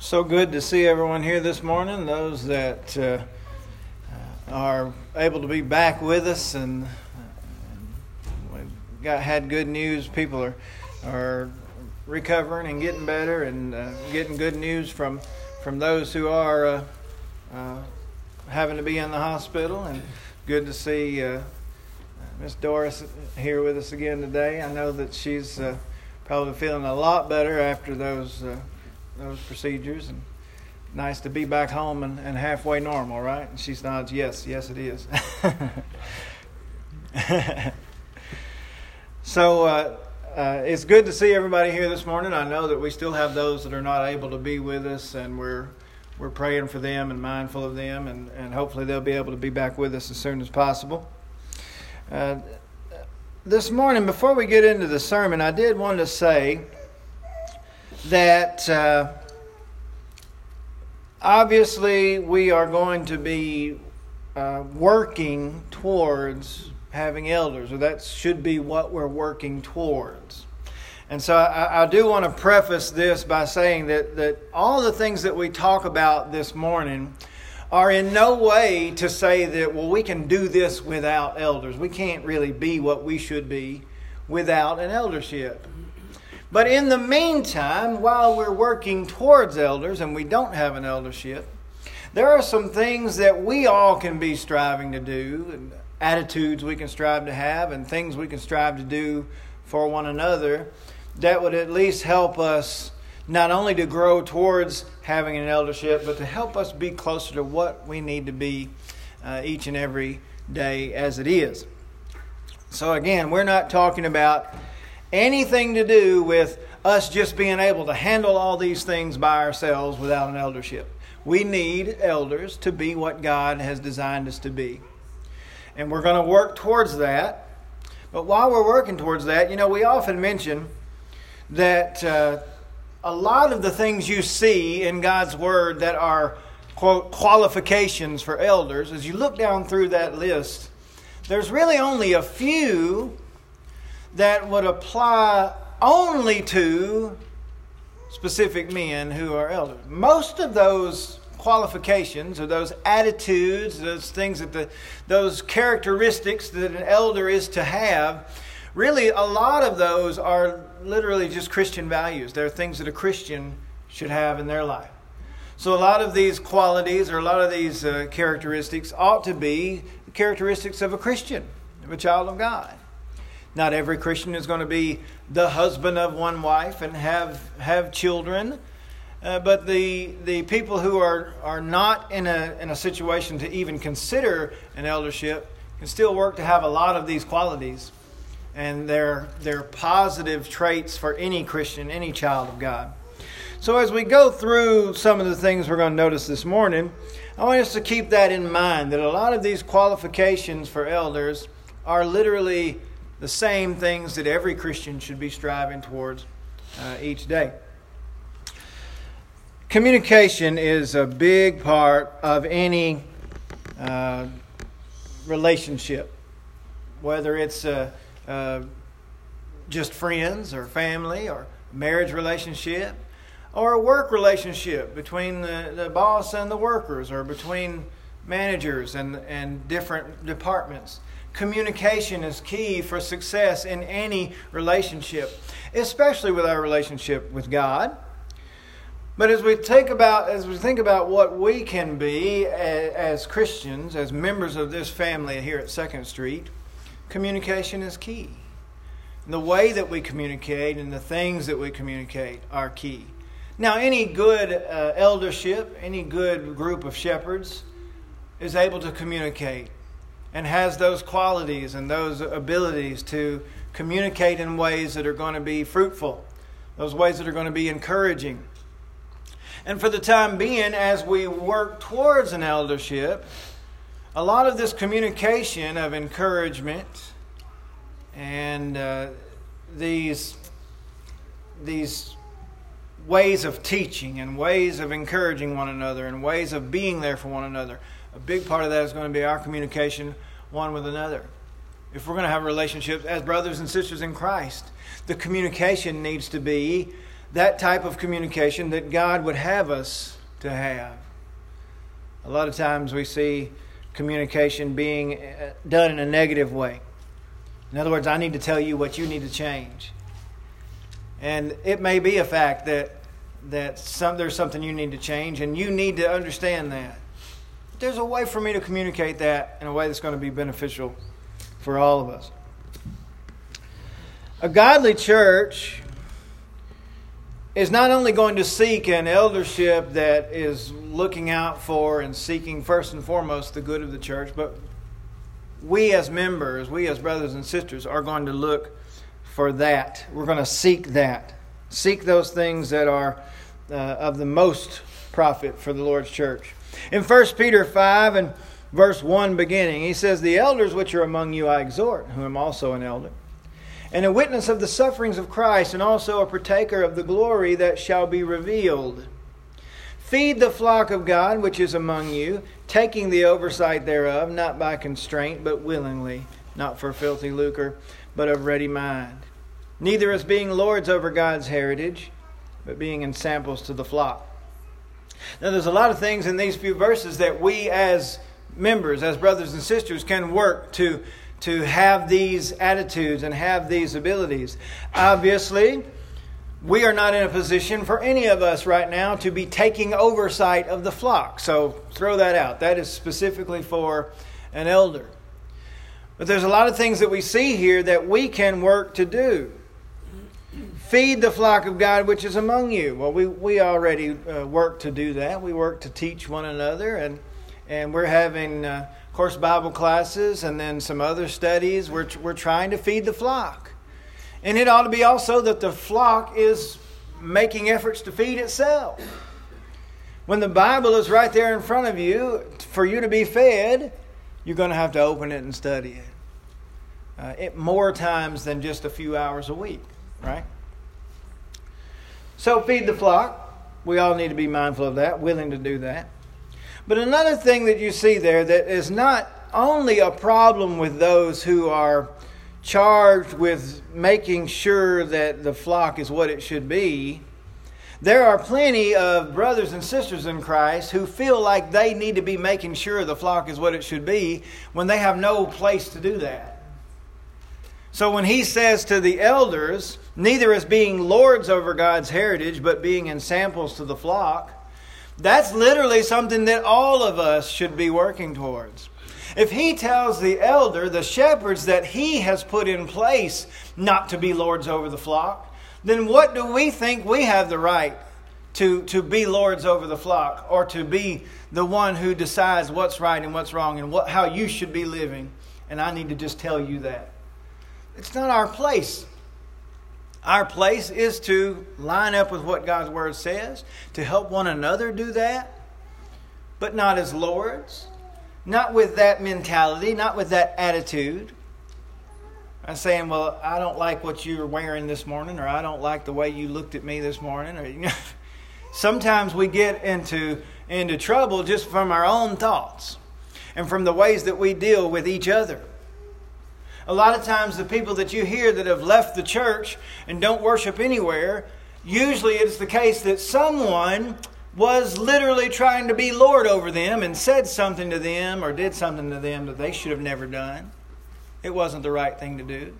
So good to see everyone here this morning. Those that uh, are able to be back with us, and, and we've got had good news. People are are recovering and getting better, and uh, getting good news from from those who are uh, uh having to be in the hospital. And good to see uh, Miss Doris here with us again today. I know that she's uh, probably feeling a lot better after those those procedures and nice to be back home and, and halfway normal, right? And she nods, yes, yes, it is. so uh, uh, it's good to see everybody here this morning. I know that we still have those that are not able to be with us, and we're we're praying for them and mindful of them, and, and hopefully they'll be able to be back with us as soon as possible. Uh, this morning, before we get into the sermon, I did want to say that uh, obviously we are going to be uh, working towards having elders, or that should be what we're working towards. And so I, I, do want to preface this by saying that, that all the things that we talk about this morning are in no way to say that, well, we can do this without elders. We can't really be what we should be without an eldership. But in the meantime, while we're working towards elders and we don't have an eldership, there are some things that we all can be striving to do, and attitudes we can strive to have, and things we can strive to do for one another that would at least help us not only to grow towards having an eldership, but to help us be closer to what we need to be uh, each and every day as it is. So, again, we're not talking about anything to do with us just being able to handle all these things by ourselves without an eldership. We need elders to be what God has designed us to be. And we're going to work towards that. But while we're working towards that, you know, we often mention that uh, a lot of the things you see in God's Word that are, quote, qualifications for elders, as you look down through that list, there's really only a few that would apply only to specific men who are elders. Most of those qualifications or those attitudes, those things that the, those characteristics that an elder is to have, really a lot of those are literally just Christian values. They're things that a Christian should have in their life. So a lot of these qualities or a lot of these uh, characteristics ought to be characteristics of a Christian, of a child of God. Not every Christian is going to be the husband of one wife and have have children. Uh, but the the people who are are not in a in a situation to even consider an eldership can still work to have a lot of these qualities, and they're they're positive traits for any Christian, any child of God. So as we go through some of the things we're going to notice this morning, I want us to keep that in mind that a lot of these qualifications for elders are literally the same things that every Christian should be striving towards uh, each day. Communication is a big part of any uh, relationship, whether it's uh, uh just friends or family or marriage relationship or a work relationship between the, the boss and the workers or between managers and, and different departments. Communication is key for success in any relationship, especially with our relationship with God. But as we think about as we think about what we can be as, Christians, as members of this family here at Second Street, communication is key. The way that we communicate and the things that we communicate are key. Now, any good uh, eldership, any good group of shepherds is able to communicate and has those qualities and those abilities to communicate in ways that are going to be fruitful, those ways that are going to be encouraging. And for the time being, as we work towards an eldership, a lot of this communication of encouragement and uh, these, these ways of teaching and ways of encouraging one another and ways of being there for one another a big part of that is going to be our communication one with another. If we're going to have relationships as brothers and sisters in Christ, the communication needs to be that type of communication that God would have us to have. A lot of times we see communication being uh, done in a negative way. In other words, I need to tell you what you need to change. And it may be a fact that that some, there's something you need to change, and you need to understand that. There's a way for me to communicate that in a way that's going to be beneficial for all of us. A godly church is not only going to seek an eldership that is looking out for and seeking first and foremost the good of the church, but we as members, we as brothers and sisters, are going to look for that. We're going to seek that. Seek those things that are uh, of the most profit for the Lord's church. In 1 Peter 5 and verse 1 beginning, he says, The elders which are among you I exhort, who am also an elder, and a witness of the sufferings of Christ, and also a partaker of the glory that shall be revealed. Feed the flock of God which is among you, taking the oversight thereof, not by constraint, but willingly, not for filthy lucre, but of ready mind. Neither as being lords over God's heritage, but being ensamples to the flock. Now, there's a lot of things in these few verses that we as members, as brothers and sisters, can work to, to have these attitudes and have these abilities. Obviously, we are not in a position for any of us right now to be taking oversight of the flock. So throw that out. That is specifically for an elder. But there's a lot of things that we see here that we can work to do. Feed the flock of God which is among you. Well, we, we already uh, work to do that. We work to teach one another, and, and we're having, uh, of course, Bible classes and then some other studies. We're, we're trying to feed the flock. And it ought to be also that the flock is making efforts to feed itself. When the Bible is right there in front of you, for you to be fed, you're going to have to open it and study it. Uh, it more times than just a few hours a week, right? So feed the flock. We all need to be mindful of that, willing to do that. But another thing that you see there that is not only a problem with those who are charged with making sure that the flock is what it should be, there are plenty of brothers and sisters in Christ who feel like they need to be making sure the flock is what it should be when they have no place to do that. So when he says to the elders, neither as being lords over God's heritage, but being ensamples to the flock, that's literally something that all of us should be working towards. If he tells the elder, the shepherds, that he has put in place not to be lords over the flock, then what do we think we have the right to, to be lords over the flock or to be the one who decides what's right and what's wrong and what, how you should be living? And I need to just tell you that. It's not our place. Our place is to line up with what God's Word says, to help one another do that, but not as lords, not with that mentality, not with that attitude. I'm saying, well, I don't like what you're wearing this morning, or I don't like the way you looked at me this morning, or you know, sometimes we get into into trouble just from our own thoughts and from the ways that we deal with each other. A lot of times, the people that you hear that have left the church and don't worship anywhere, usually it's the case that someone was literally trying to be Lord over them and said something to them or did something to them that they should have never done. It wasn't the right thing to do.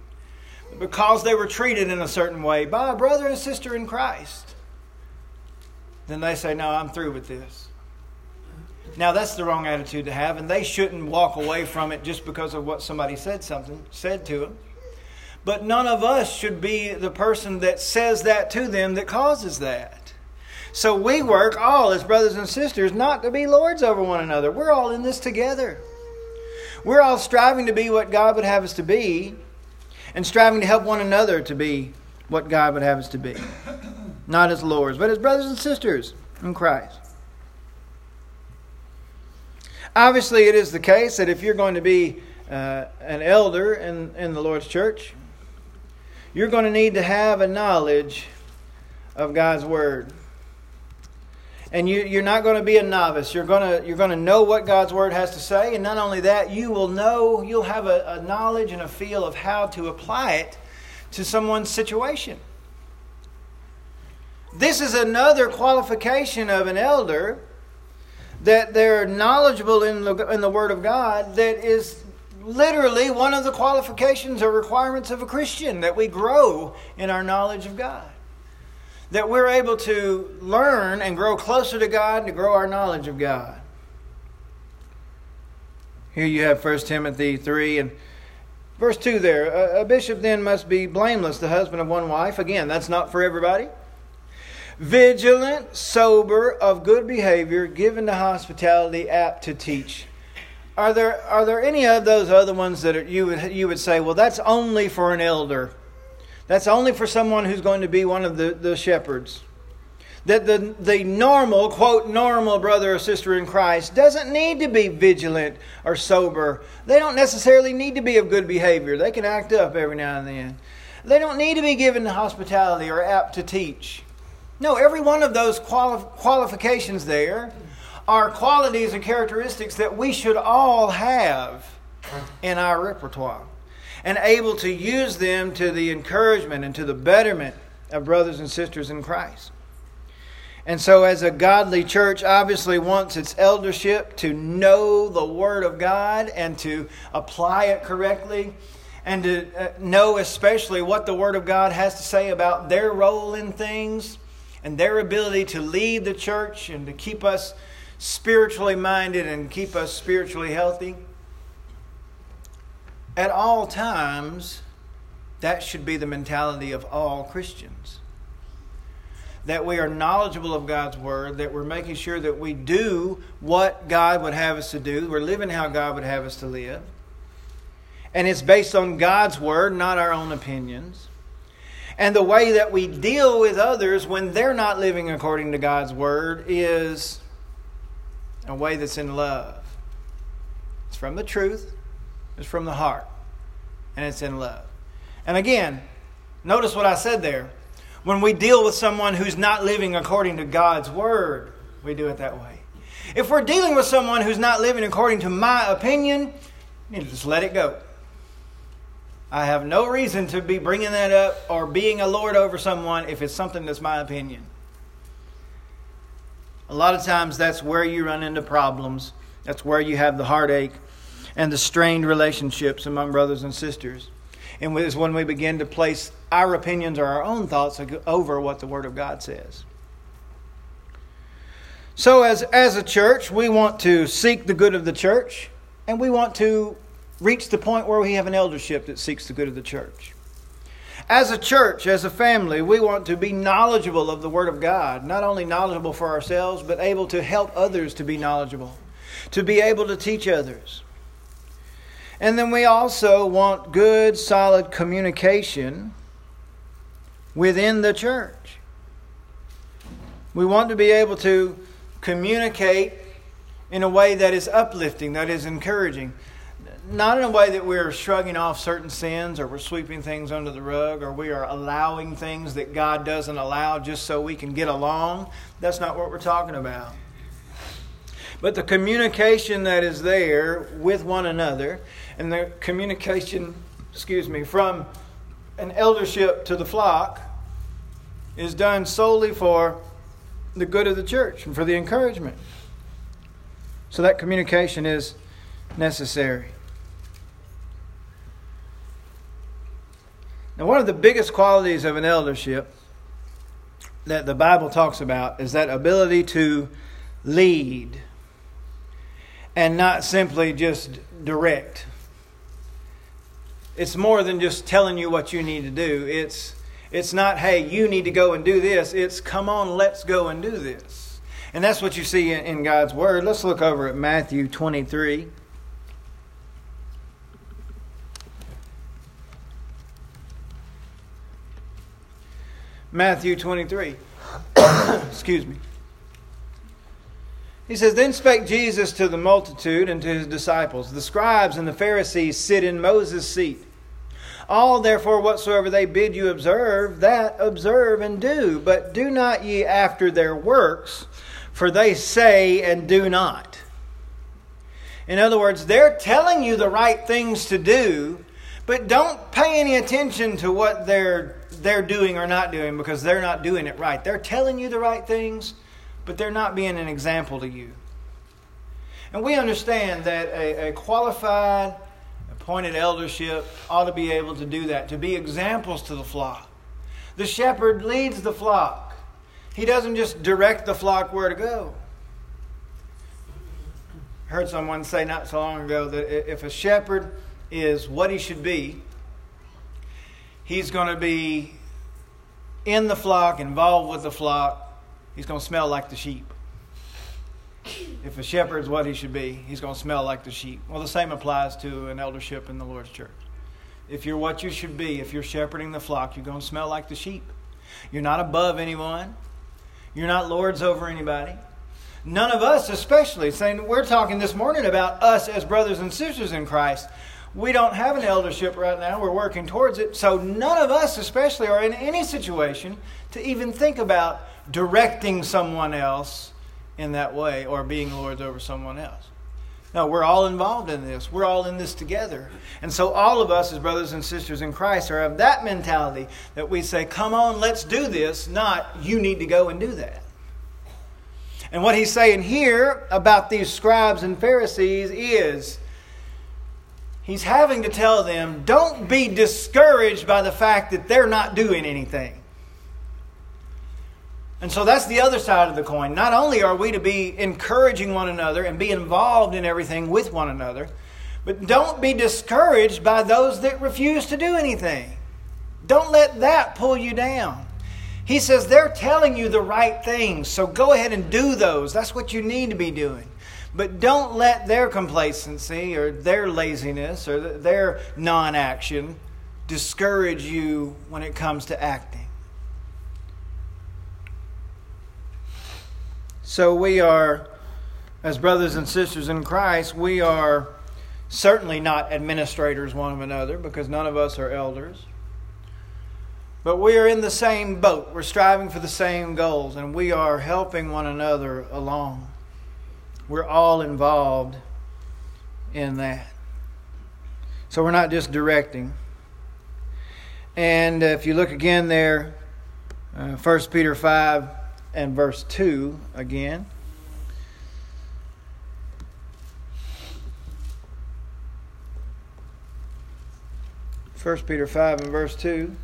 Because they were treated in a certain way by a brother and sister in Christ, then they say, No, I'm through with this. Now that's the wrong attitude to have, and they shouldn't walk away from it just because of what somebody said something said to them. But none of us should be the person that says that to them that causes that. So we work all as brothers and sisters not to be lords over one another. We're all in this together. We're all striving to be what God would have us to be and striving to help one another to be what God would have us to be. Not as lords, but as brothers and sisters in Christ. Obviously, it is the case that if you're going to be uh, an elder in, in the Lord's church, you're going to need to have a knowledge of God's Word. And you, you're not going to be a novice. You're going to, you're going to know what God's Word has to say. And not only that, you will know, you'll have a, a knowledge and a feel of how to apply it to someone's situation. This is another qualification of an elder that they're knowledgeable in the, in the Word of God that is literally one of the qualifications or requirements of a Christian that we grow in our knowledge of God. That we're able to learn and grow closer to God and to grow our knowledge of God. Here you have 1 Timothy 3 and verse 2 there. A, a bishop then must be blameless, the husband of one wife. Again, that's not for everybody. Vigilant, sober, of good behavior, given to hospitality, apt to teach. Are there are there any of those other ones that are, you would you would say, well, that's only for an elder, that's only for someone who's going to be one of the, the shepherds. That the the normal quote normal brother or sister in Christ doesn't need to be vigilant or sober. They don't necessarily need to be of good behavior. They can act up every now and then. They don't need to be given hospitality or apt to teach. No, every one of those quali- qualifications there are qualities and characteristics that we should all have in our repertoire and able to use them to the encouragement and to the betterment of brothers and sisters in Christ. And so, as a godly church, obviously wants its eldership to know the Word of God and to apply it correctly, and to uh, know especially what the Word of God has to say about their role in things and their ability to lead the church and to keep us spiritually minded and keep us spiritually healthy. At all times, that should be the mentality of all Christians. That we are knowledgeable of God's Word, that we're making sure that we do what God would have us to do, we're living how God would have us to live. And it's based on God's Word, not our own opinions. And the way that we deal with others when they're not living according to God's Word is a way that's in love. It's from the truth, it's from the heart, and it's in love. And again, notice what I said there. When we deal with someone who's not living according to God's word, we do it that way. If we're dealing with someone who's not living according to my opinion, you just let it go. I have no reason to be bringing that up or being a lord over someone if it's something that's my opinion. A lot of times that's where you run into problems. That's where you have the heartache and the strained relationships among brothers and sisters. And is when we begin to place our opinions or our own thoughts over what the Word of God says. So, as, as a church, we want to seek the good of the church, and we want to reach the point where we have an eldership that seeks the good of the church. As a church, as a family, we want to be knowledgeable of the Word of God, not only knowledgeable for ourselves, but able to help others to be knowledgeable, to be able to teach others. And then we also want good, solid communication within the church. We want to be able to communicate in a way that is uplifting, that is encouraging not in a way that we're shrugging off certain sins or we're sweeping things under the rug or we are allowing things that God doesn't allow just so we can get along. That's not what we're talking about. But the communication that is there with one another and the communication, excuse me, from an eldership to the flock is done solely for the good of the church and for the encouragement. So that communication is necessary. Now, one of the biggest qualities of an eldership that the Bible talks about is that ability to lead and not simply just direct. It's more than just telling you what you need to do. It's it's not, hey, you need to go and do this. It's, come on, let's go and do this. And that's what you see in, in God's Word. Let's look over at Matthew 23. Matthew 23. Excuse me. He says, Then spake Jesus to the multitude and to his disciples, The scribes and the Pharisees sit in Moses' seat. All therefore whatsoever they bid you observe, that observe and do, but do not ye after their works, for they say and do not. In other words, they're telling you the right things to do, But don't pay any attention to what they're they're doing or not doing because they're not doing it right. They're telling you the right things, but they're not being an example to you. And we understand that a, a qualified, appointed eldership ought to be able to do that, to be examples to the flock. The shepherd leads the flock. He doesn't just direct the flock where to go. I heard someone say not so long ago that if a shepherd is what he should be. He's going to be in the flock, involved with the flock. He's going to smell like the sheep. If a shepherd is what he should be, he's going to smell like the sheep. Well, the same applies to an eldership in the Lord's church. If you're what you should be, if you're shepherding the flock, you're going to smell like the sheep. You're not above anyone. You're not lords over anybody. None of us, especially, saying we're talking this morning about us as brothers and sisters in Christ. We don't have an eldership right now. We're working towards it. So none of us, especially, are in any situation to even think about directing someone else in that way or being lords over someone else. No, we're all involved in this. We're all in this together. And so, all of us as brothers and sisters in Christ are of that mentality that we say, come on, let's do this, not you need to go and do that. And what he's saying here about these scribes and Pharisees is he's having to tell them don't be discouraged by the fact that they're not doing anything. And so that's the other side of the coin. Not only are we to be encouraging one another and be involved in everything with one another, but don't be discouraged by those that refuse to do anything. Don't let that pull you down. He says they're telling you the right things, so go ahead and do those. That's what you need to be doing. But don't let their complacency or their laziness or their non action discourage you when it comes to acting. So we are, as brothers and sisters in Christ, we are certainly not administrators one of another because none of us are elders. But we are in the same boat. We're striving for the same goals and we are helping one another along. We're all involved in that. So we're not just directing. And if you look again there, uh, 1 Peter 5 and verse 2 again. First Peter 5 and verse 2.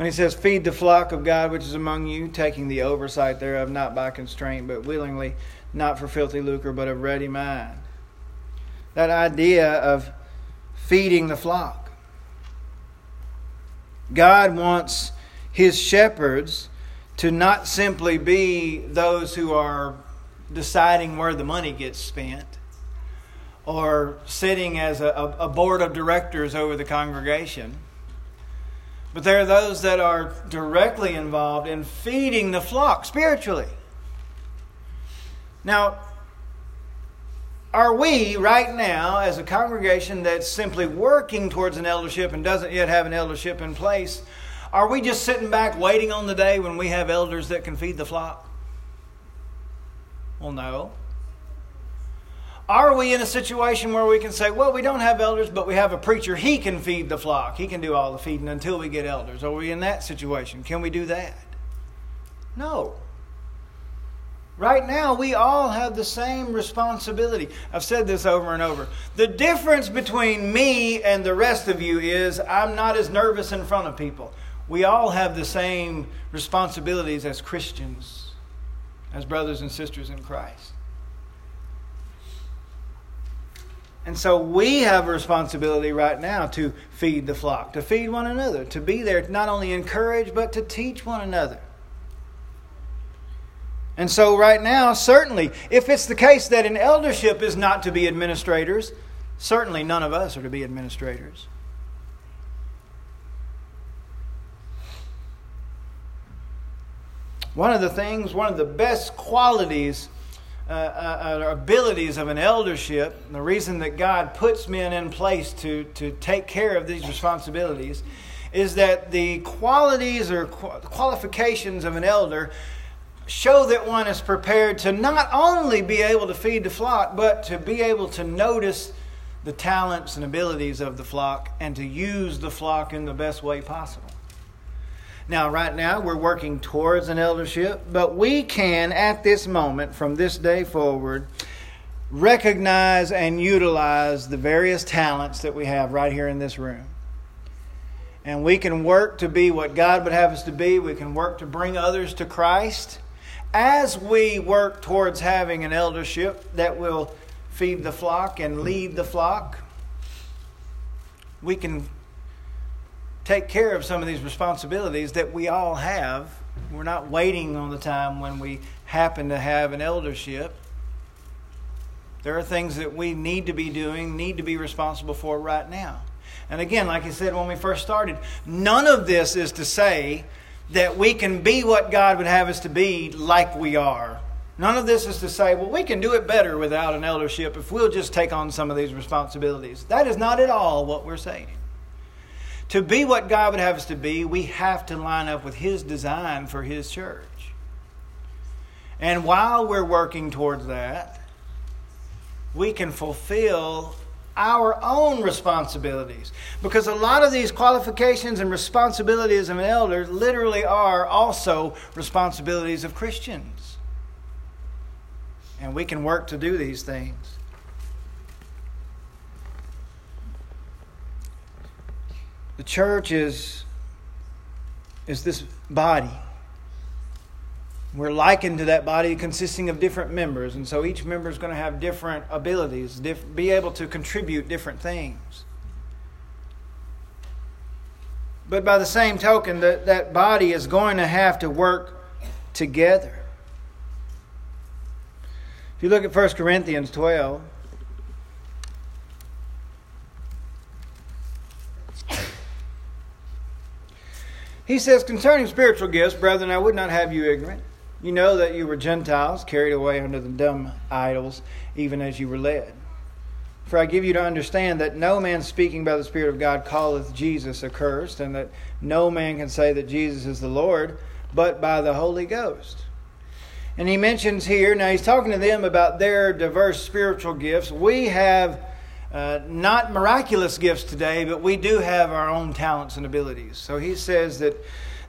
When he says, Feed the flock of God which is among you, taking the oversight thereof, not by constraint, but willingly, not for filthy lucre, but of ready mind. That idea of feeding the flock. God wants his shepherds to not simply be those who are deciding where the money gets spent or sitting as a, a board of directors over the congregation but there are those that are directly involved in feeding the flock spiritually. Now, are we right now, as a congregation that's simply working towards an eldership and doesn't yet have an eldership in place, are we just sitting back waiting on the day when we have elders that can feed the flock? Well, no. Are we in a situation where we can say, well, we don't have elders, but we have a preacher. He can feed the flock. He can do all the feeding until we get elders. Are we in that situation? Can we do that? No. Right now, we all have the same responsibility. I've said this over and over. The difference between me and the rest of you is I'm not as nervous in front of people. We all have the same responsibilities as Christians, as brothers and sisters in Christ. And so we have a responsibility right now to feed the flock, to feed one another, to be there not only encourage, but to teach one another. And so, right now, certainly, if it's the case that an eldership is not to be administrators, certainly none of us are to be administrators. One of the things, one of the best qualities uh, uh, uh, abilities of an eldership, the reason that God puts men in place to, to take care of these responsibilities, is that the qualities or qualifications of an elder show that one is prepared to not only be able to feed the flock, but to be able to notice the talents and abilities of the flock and to use the flock in the best way possible. Now, right now, we're working towards an eldership, but we can, at this moment, from this day forward, recognize and utilize the various talents that we have right here in this room. And we can work to be what God would have us to be. We can work to bring others to Christ as we work towards having an eldership that will feed the flock and lead the flock, we can take care of some of these responsibilities that we all have. We're not waiting on the time when we happen to have an eldership. There are things that we need to be doing, need to be responsible for right now. And again, like I said when we first started, none of this is to say that we can be what God would have us to be like we are. None of this is to say, well, we can do it better without an eldership if we'll just take on some of these responsibilities. That is not at all what we're saying. To be what God would have us to be, we have to line up with His design for His church. And while we're working towards that, we can fulfill our own responsibilities. Because a lot of these qualifications and responsibilities of an elder literally are also responsibilities of Christians. And we can work to do these things. The church is, is this body we're likened to that body consisting of different members, and so each member is going to have different abilities, diff- be able to contribute different things. But by the same token, that, that body is going to have to work together. If you look at 1 Corinthians 12, he says, Concerning spiritual gifts, brethren, I would not have you ignorant. You know that you were Gentiles, carried away under the dumb idols, even as you were led. For I give you to understand that no man speaking by the Spirit of God calleth Jesus accursed, and that no man can say that Jesus is the Lord, but by the Holy Ghost. And he mentions here, now he's talking to them about their diverse spiritual gifts. We have uh, not miraculous gifts today, but we do have our own talents and abilities. So he says that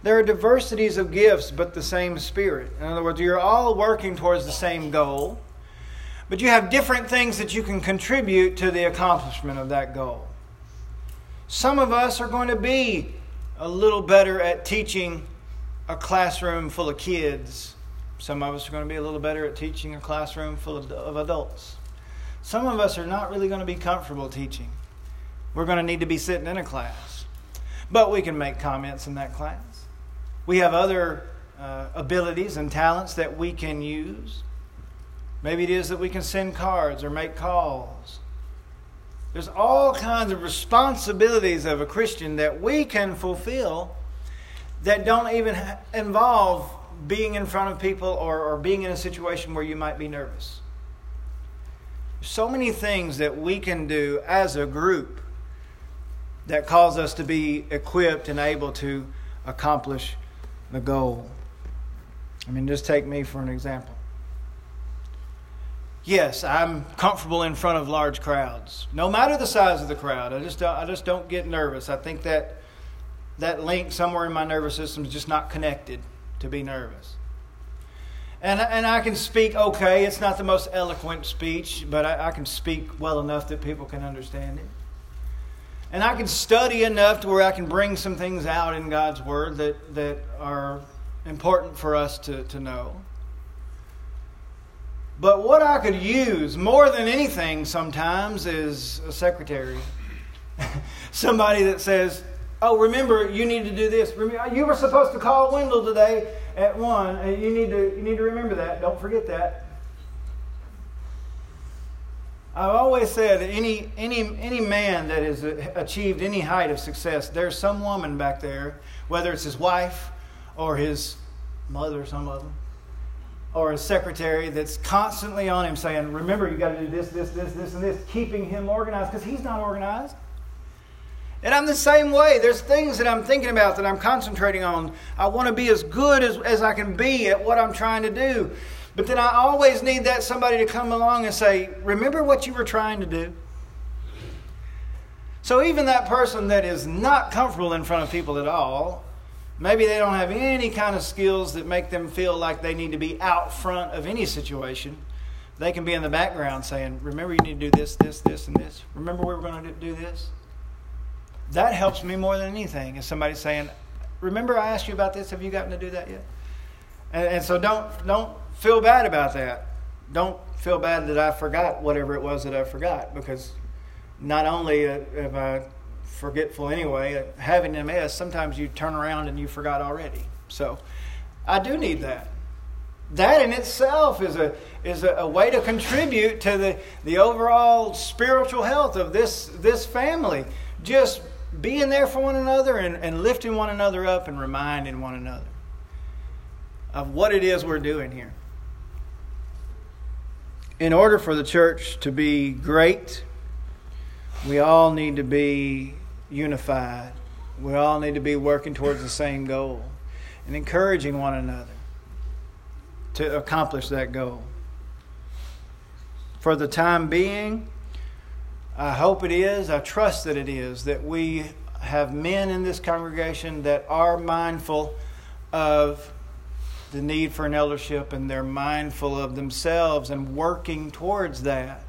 there are diversities of gifts, but the same Spirit. In other words, you're all working towards the same goal, but you have different things that you can contribute to the accomplishment of that goal. Some of us are going to be a little better at teaching a classroom full of kids. Some of us are going to be a little better at teaching a classroom full of, of adults. Some of us are not really going to be comfortable teaching. We're going to need to be sitting in a class. But we can make comments in that class. We have other uh, abilities and talents that we can use. Maybe it is that we can send cards or make calls. There's all kinds of responsibilities of a Christian that we can fulfill that don't even involve being in front of people or, or being in a situation where you might be nervous. So many things that we can do as a group that cause us to be equipped and able to accomplish the goal. I mean, just take me for an example. Yes, I'm comfortable in front of large crowds, no matter the size of the crowd. I just don't, I just don't get nervous. I think that that link somewhere in my nervous system is just not connected to be nervous. And, and I can speak okay. It's not the most eloquent speech, but I, I can speak well enough that people can understand it. And I can study enough to where I can bring some things out in God's Word that, that are important for us to, to know. But what I could use more than anything sometimes is a secretary. Somebody that says, Oh, remember, you need to do this. Uh, you were supposed to call Wendell today at 1. You need to, you need to remember that. Don't forget that. I've always said any, any, any man that has achieved any height of success, there's some woman back there, whether it's his wife or his mother, some of them, or his secretary, that's constantly on him saying, Remember, you got to do this, this, this, this, and this, keeping him organized because he's not organized. And I'm the same way. There's things that I'm thinking about that I'm concentrating on. I want to be as good as, as I can be at what I'm trying to do. But then I always need that somebody to come along and say, Remember what you were trying to do? So even that person that is not comfortable in front of people at all, maybe they don't have any kind of skills that make them feel like they need to be out front of any situation. They can be in the background saying, Remember, you need to do this, this, this, and this. Remember, we were going to do this? That helps me more than anything. Is somebody saying, "Remember, I asked you about this. Have you gotten to do that yet?" And, and so don't don't feel bad about that. Don't feel bad that I forgot whatever it was that I forgot because not only am I forgetful anyway, uh, having MS, sometimes you turn around and you forgot already. So I do need that. That in itself is a is a, a, way to contribute to the, the overall spiritual health of this this family. Just being there for one another and, and lifting one another up and reminding one another of what it is we're doing here. In order for the church to be great, we all need to be unified. We all need to be working towards the same goal and encouraging one another to accomplish that goal. For the time being, I hope it is, I trust that it is, that we have men in this congregation that are mindful of the need for an eldership and they're mindful of themselves and working towards that.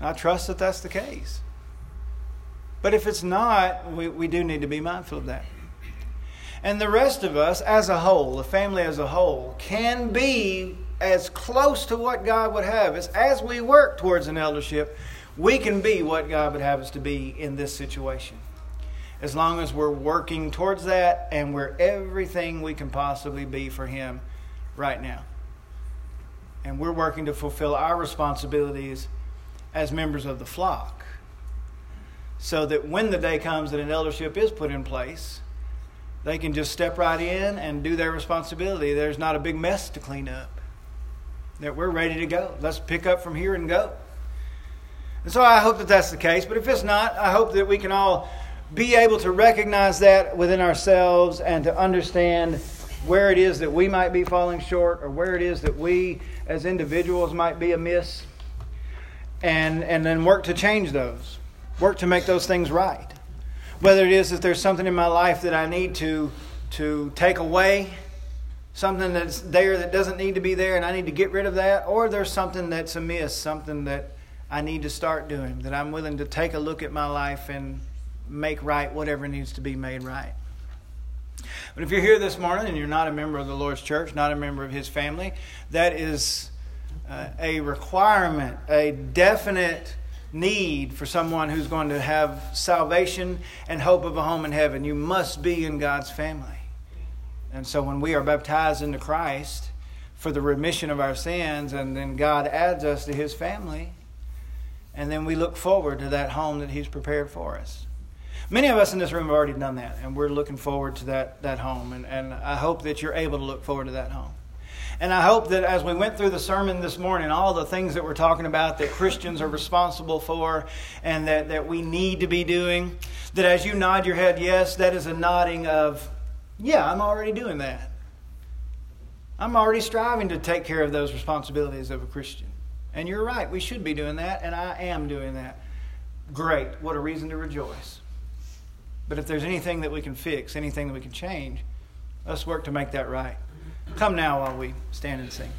I trust that that's the case. But if it's not, we, we do need to be mindful of that. And the rest of us, as a whole, the family as a whole, can be as close to what God would have us as we work towards an eldership. We can be what God would have us to be in this situation. As long as we're working towards that and we're everything we can possibly be for Him right now. And we're working to fulfill our responsibilities as members of the flock. So that when the day comes that an eldership is put in place, they can just step right in and do their responsibility. There's not a big mess to clean up that we're ready to go. Let's pick up from here and go. And so I hope that that's the case. But if it's not, I hope that we can all be able to recognize that within ourselves and to understand where it is that we might be falling short or where it is that we as individuals might be amiss and, and then work to change those, work to make those things right. Whether it is that there's something in my life that I need to, to take away something that's there that doesn't need to be there and I need to get rid of that, or there's something that's amiss, something that I need to start doing, that I'm willing to take a look at my life and make right whatever needs to be made right. But if you're here this morning and you're not a member of the Lord's church, not a member of His family, that is uh, a requirement, a definite need for someone who's going to have salvation and hope of a home in heaven. You must be in God's family. And so when we are baptized into Christ for the remission of our sins, and then God adds us to his family, and then we look forward to that home that he's prepared for us. Many of us in this room have already done that, and we're looking forward to that, that home. And, and I hope that you're able to look forward to that home. And I hope that as we went through the sermon this morning, all the things that we're talking about that Christians are responsible for and that, that we need to be doing, that as you nod your head, yes, that is a nodding of yeah, I'm already doing that. I'm already striving to take care of those responsibilities of a Christian. And you're right, we should be doing that, and I am doing that. Great. What a reason to rejoice. But if there's anything that we can fix, anything that we can change, let's work to make that right. Come now while we stand and sing.